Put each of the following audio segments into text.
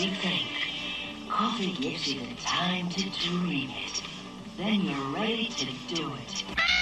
you think. Coffee gives you the time to dream it. Then you're ready to do it.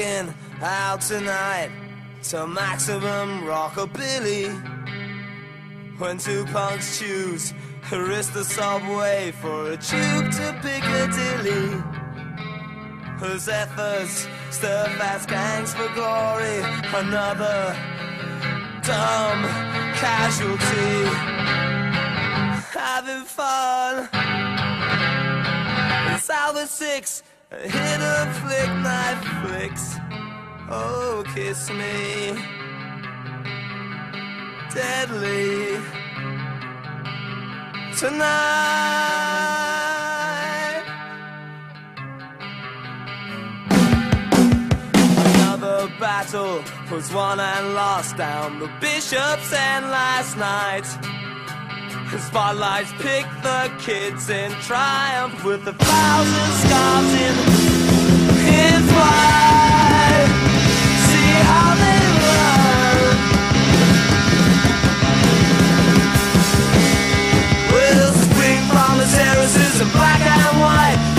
Rocking out tonight to maximum rockabilly. When two punks choose risk the subway for a tube to Piccadilly. Whose efforts stir fast gangs for glory. Another dumb casualty. Having fun. It's Alpha 6, a hit of flick night flicks. Oh, kiss me. Deadly. Tonight. Another battle was won and lost down the bishop's and last night. Spotlights pick the kids in triumph with a thousand scars in, in flight. See how they run. We'll spring from the terraces in black and white.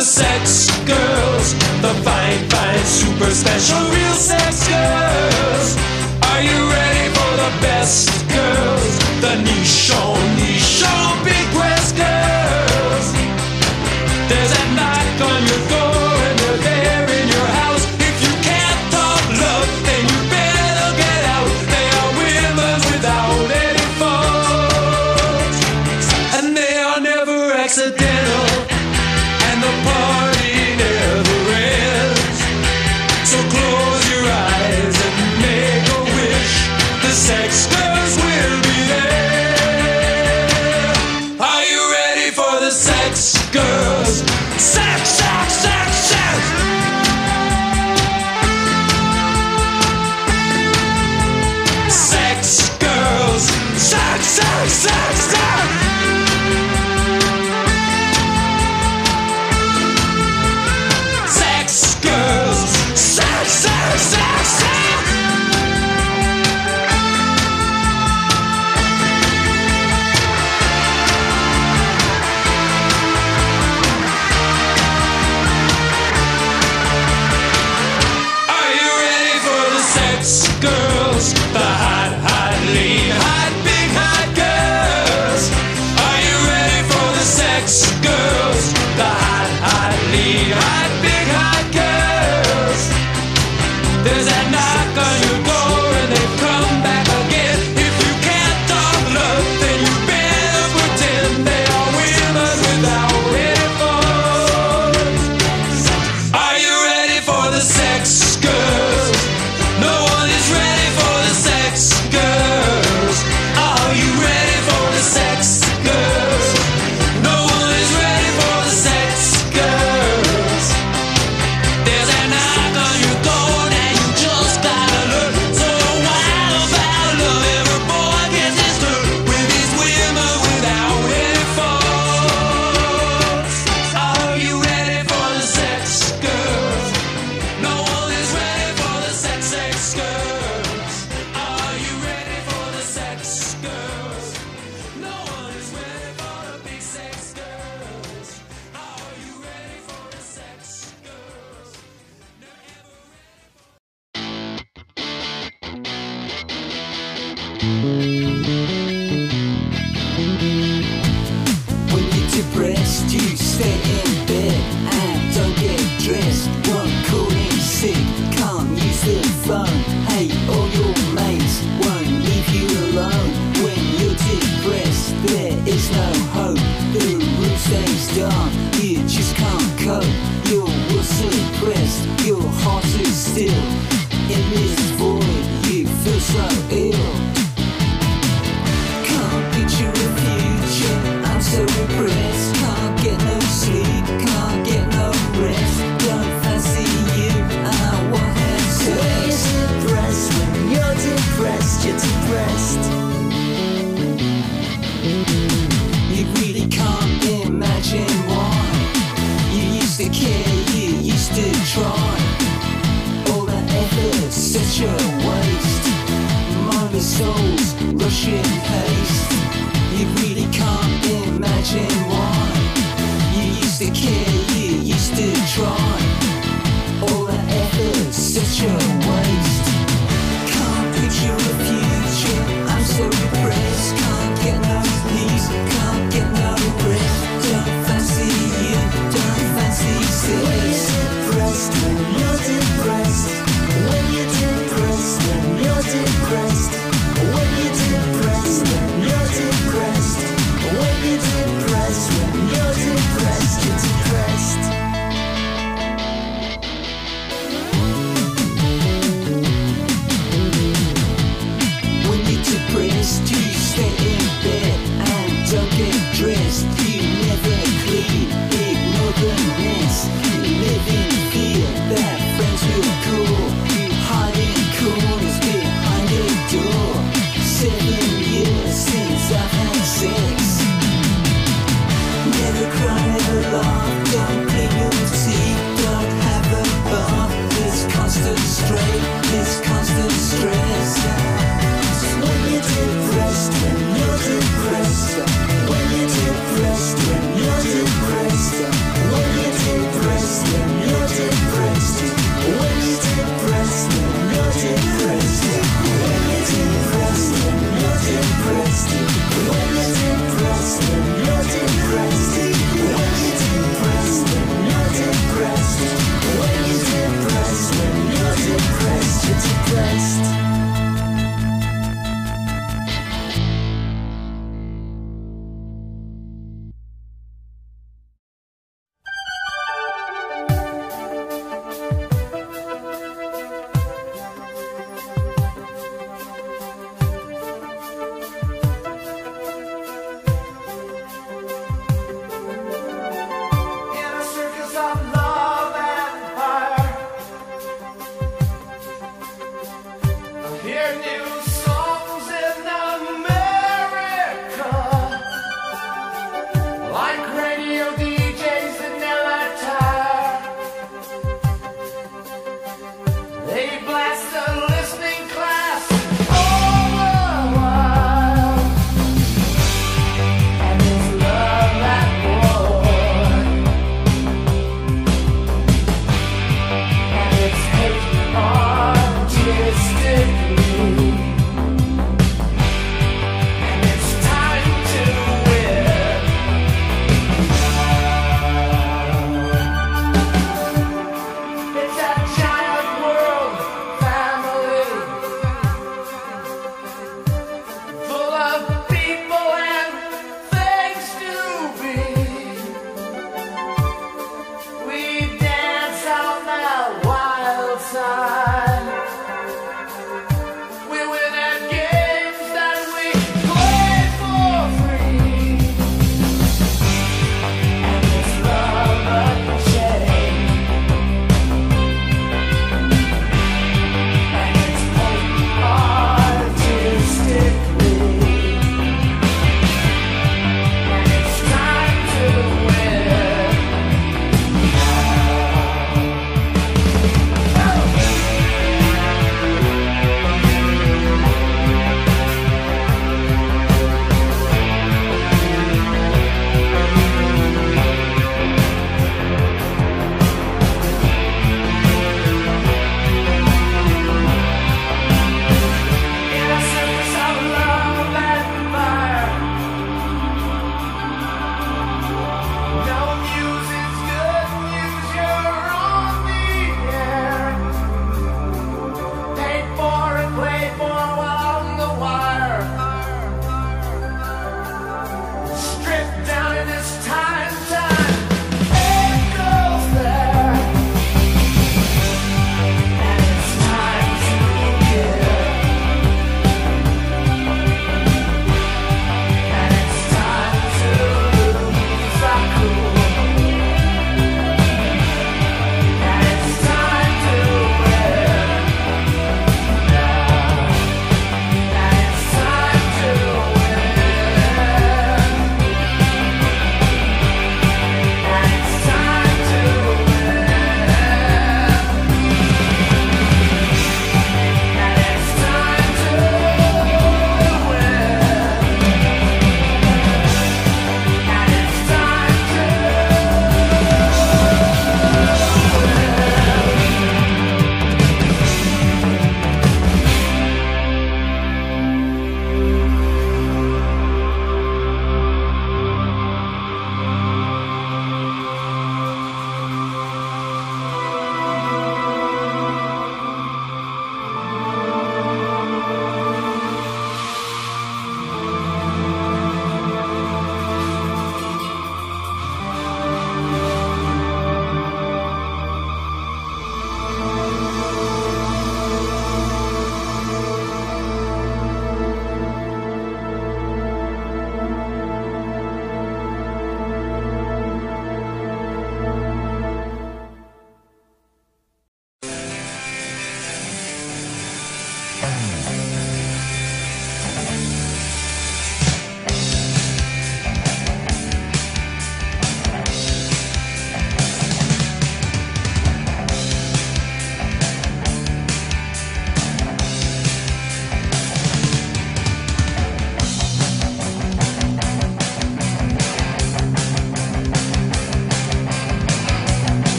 the sex girls, the fine, fine, super special real sex girls. Are you ready for the best girls, the niche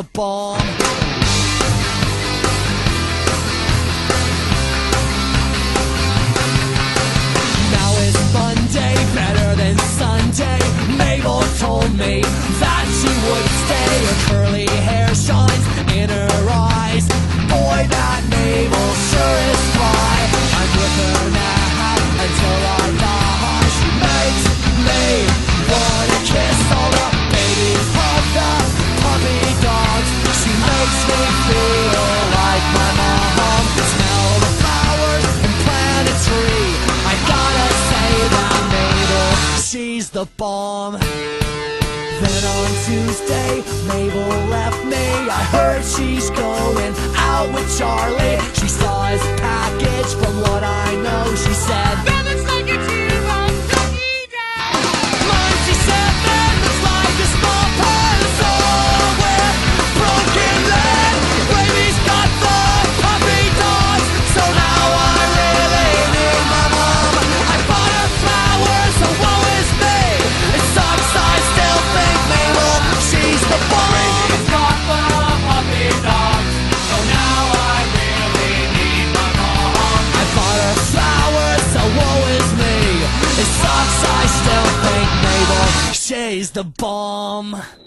the bomb. the bomb. Then on Tuesday, Mabel left me. I heard she's going out with Charlie. She saw his package from what I know. She said, That looks like the bomb.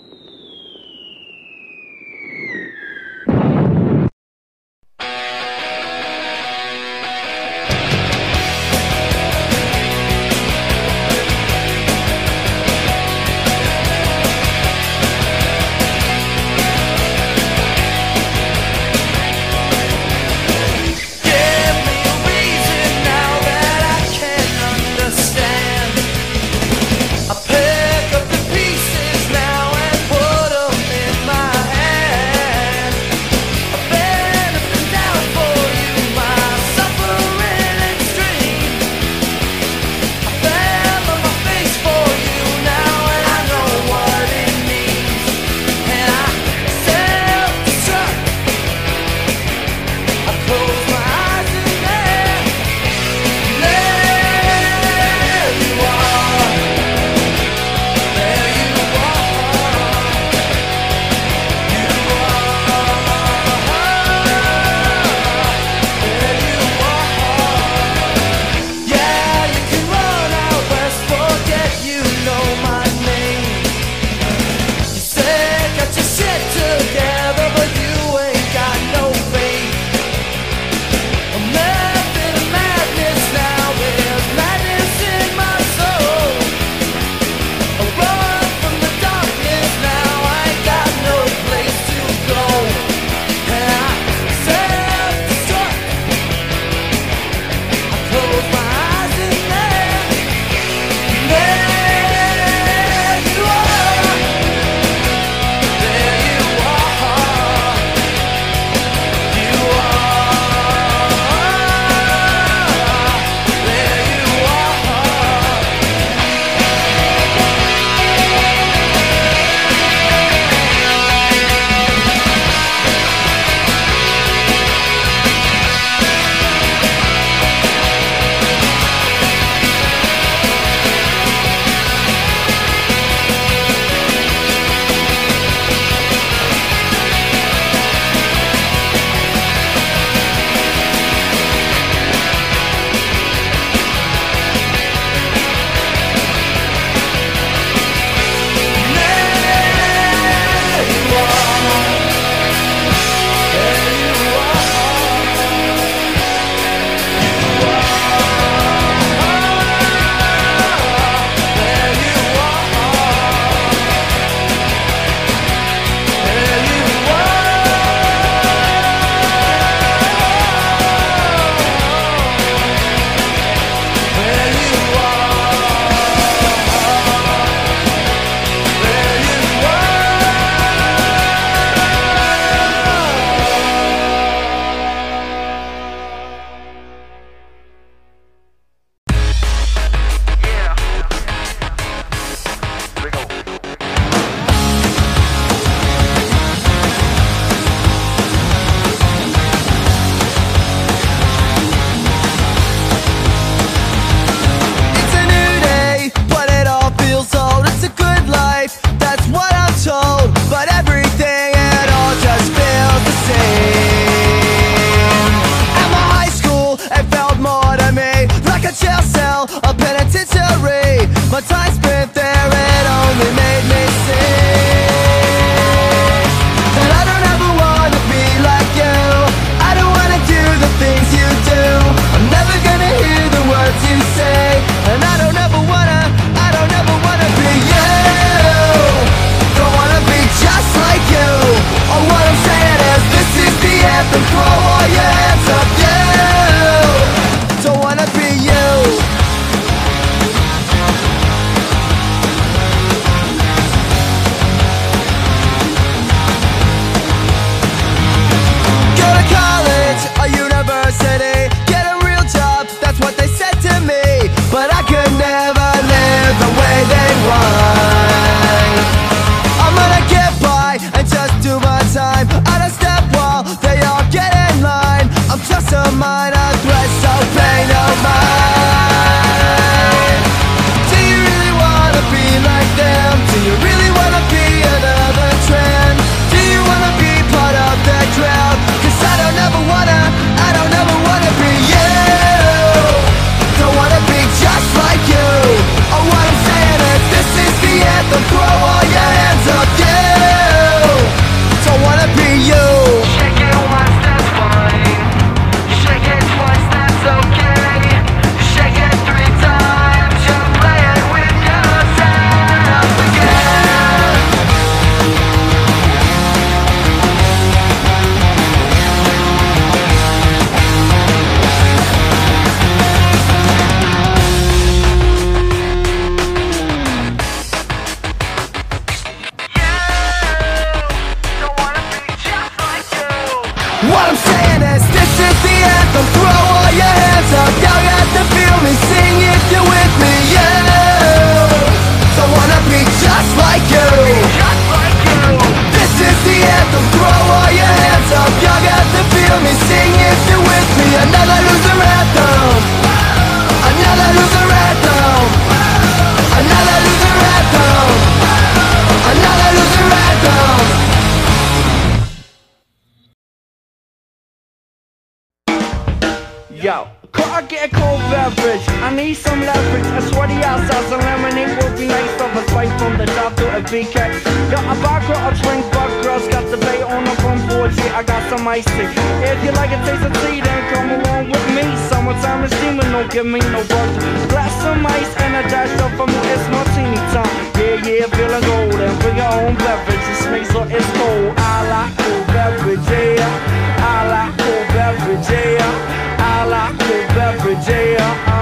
Yo, could I get a cold beverage? I need some leverage. A sweaty outside, some lemonade would be nice. Of a spike from the top to a BK. Yo, a vodka, a drink, but girls got the bay on the front porch. Yeah, I got some iced tea. If you like a taste of tea, then come along with me. Summertime is steaming, don't give me no buzz. Glass some ice and a dash of for me. It's martini time. Yeah, yeah, feeling golden. Bring your own beverage. This makes so it's cold. I like cold beverage, yeah. I like cold beverage, yeah. Uh. I like cold beverage, a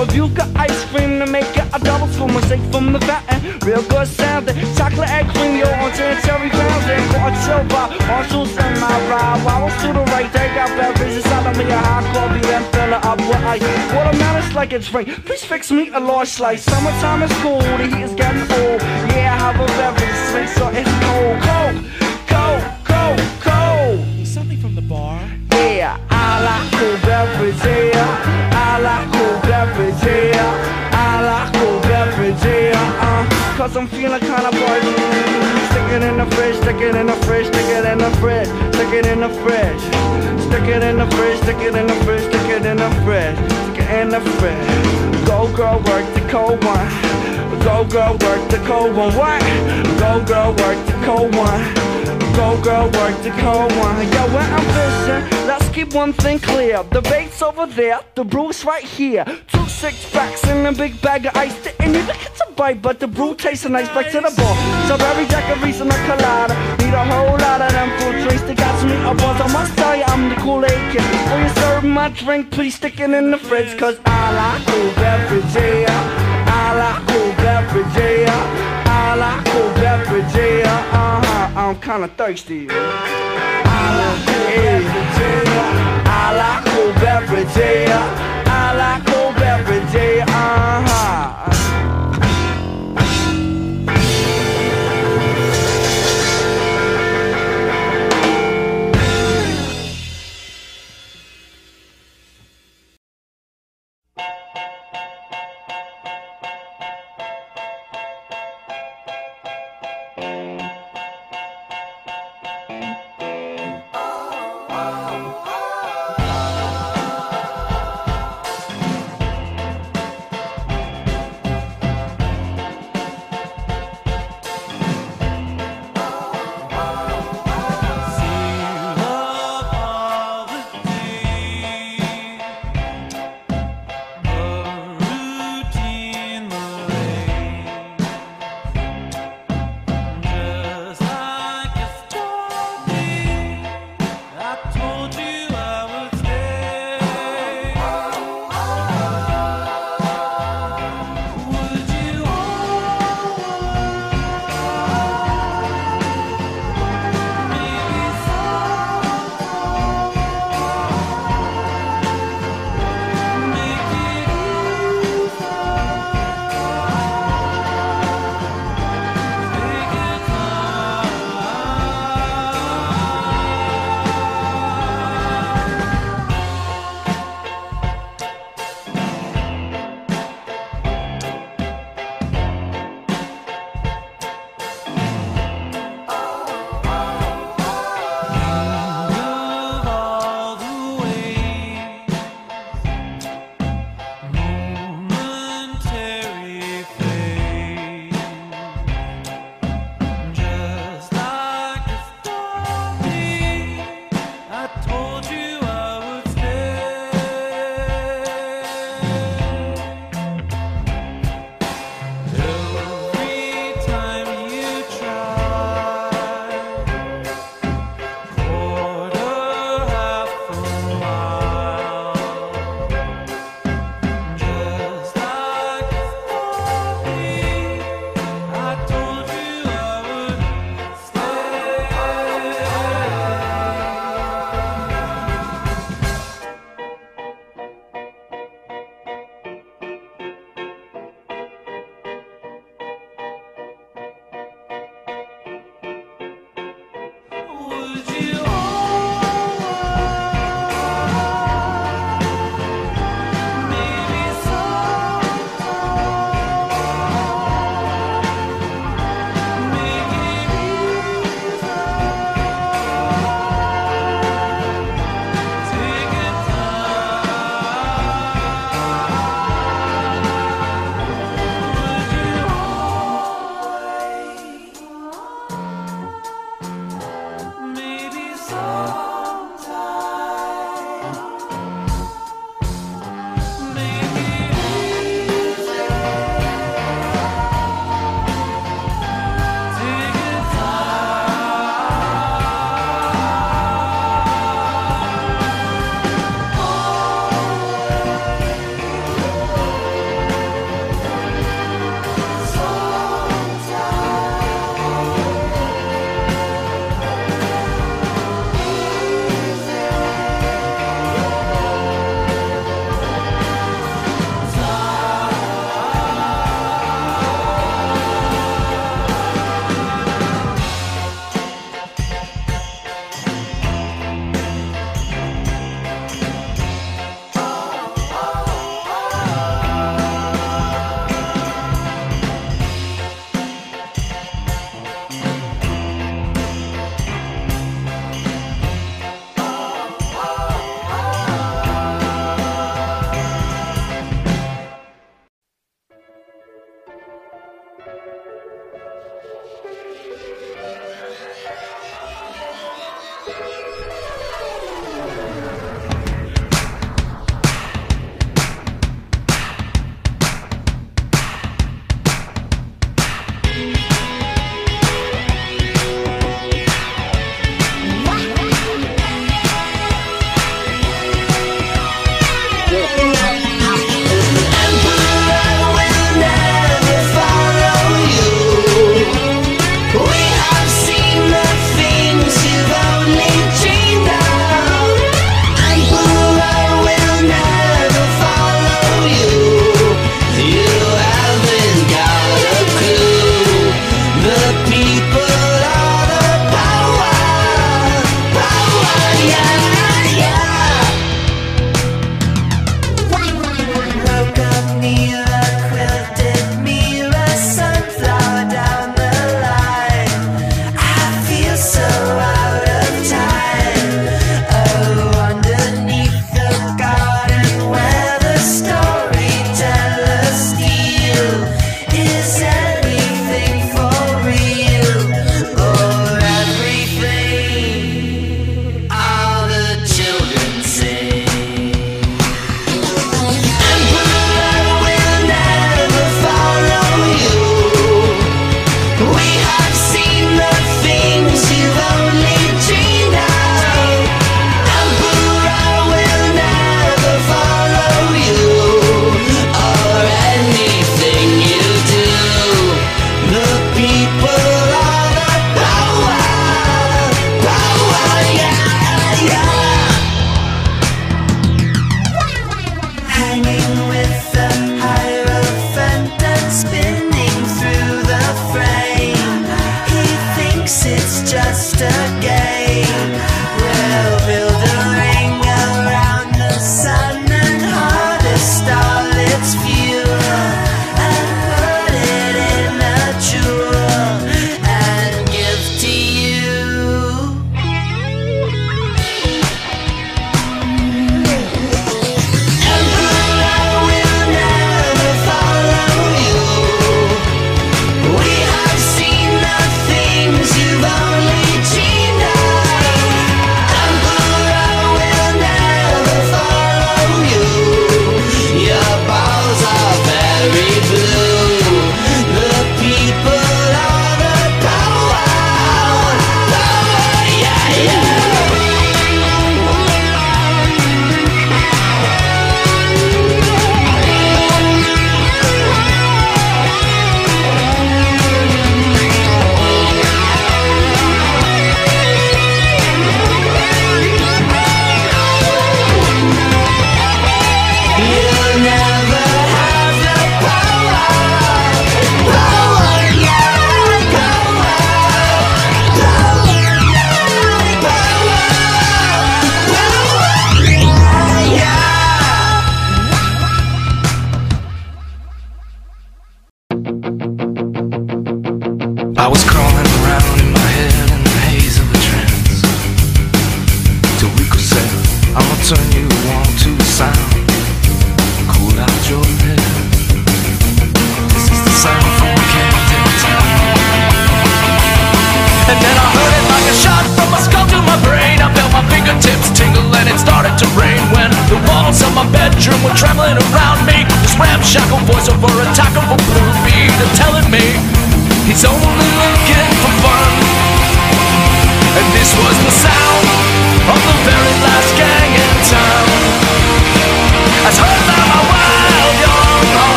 with got ice cream to make a spoon Mistake from the fountain, real good sounding. Chocolate egg cream, yo, on cherry pounding Got a chill bar, shoes in my ride Wobbles to the right, take out beverages Inside of me a hot coffee, then fill it up with ice Watermelon's like it's spring, please fix me a large slice. Summertime is cool, the heat is getting old Yeah, I have a beverage, sweet, so it's cold. Cold, cold, cold, cold. Something from the bar. yeah, I like cool beverage, yeah. I like cause I'm feeling kinda buzzing. Stick it in the fridge, stick it in the fridge, stick it in the fridge, stick it in the fridge. Stick it in the fridge, stick it in the fridge, stick it in the fridge, stick it in the fridge. Go girl, work the cold one. Go girl, work the cold one. What? Go girl, work the cold one. Go girl, work the cold one. Yo, when I'm fishing, keep one thing clear. The bait's over there, the brew's right here. Two six packs and a big bag of ice. Didn't even get a bite, but the brew tastes nice. Back to the bar. Strawberry daiquiris and a colada. Need a whole lot of them fruit drinks that got me buzz. I must tell you, I'm the Kool-Aid kid. When you serve my drink, please stick it in the fridge. Cause I like cool beverage, yeah. I like cool beverage, yeah. I like cool beverage, yeah. I'm kinda thirsty. I like cool beverage, yeah. I like cool. I like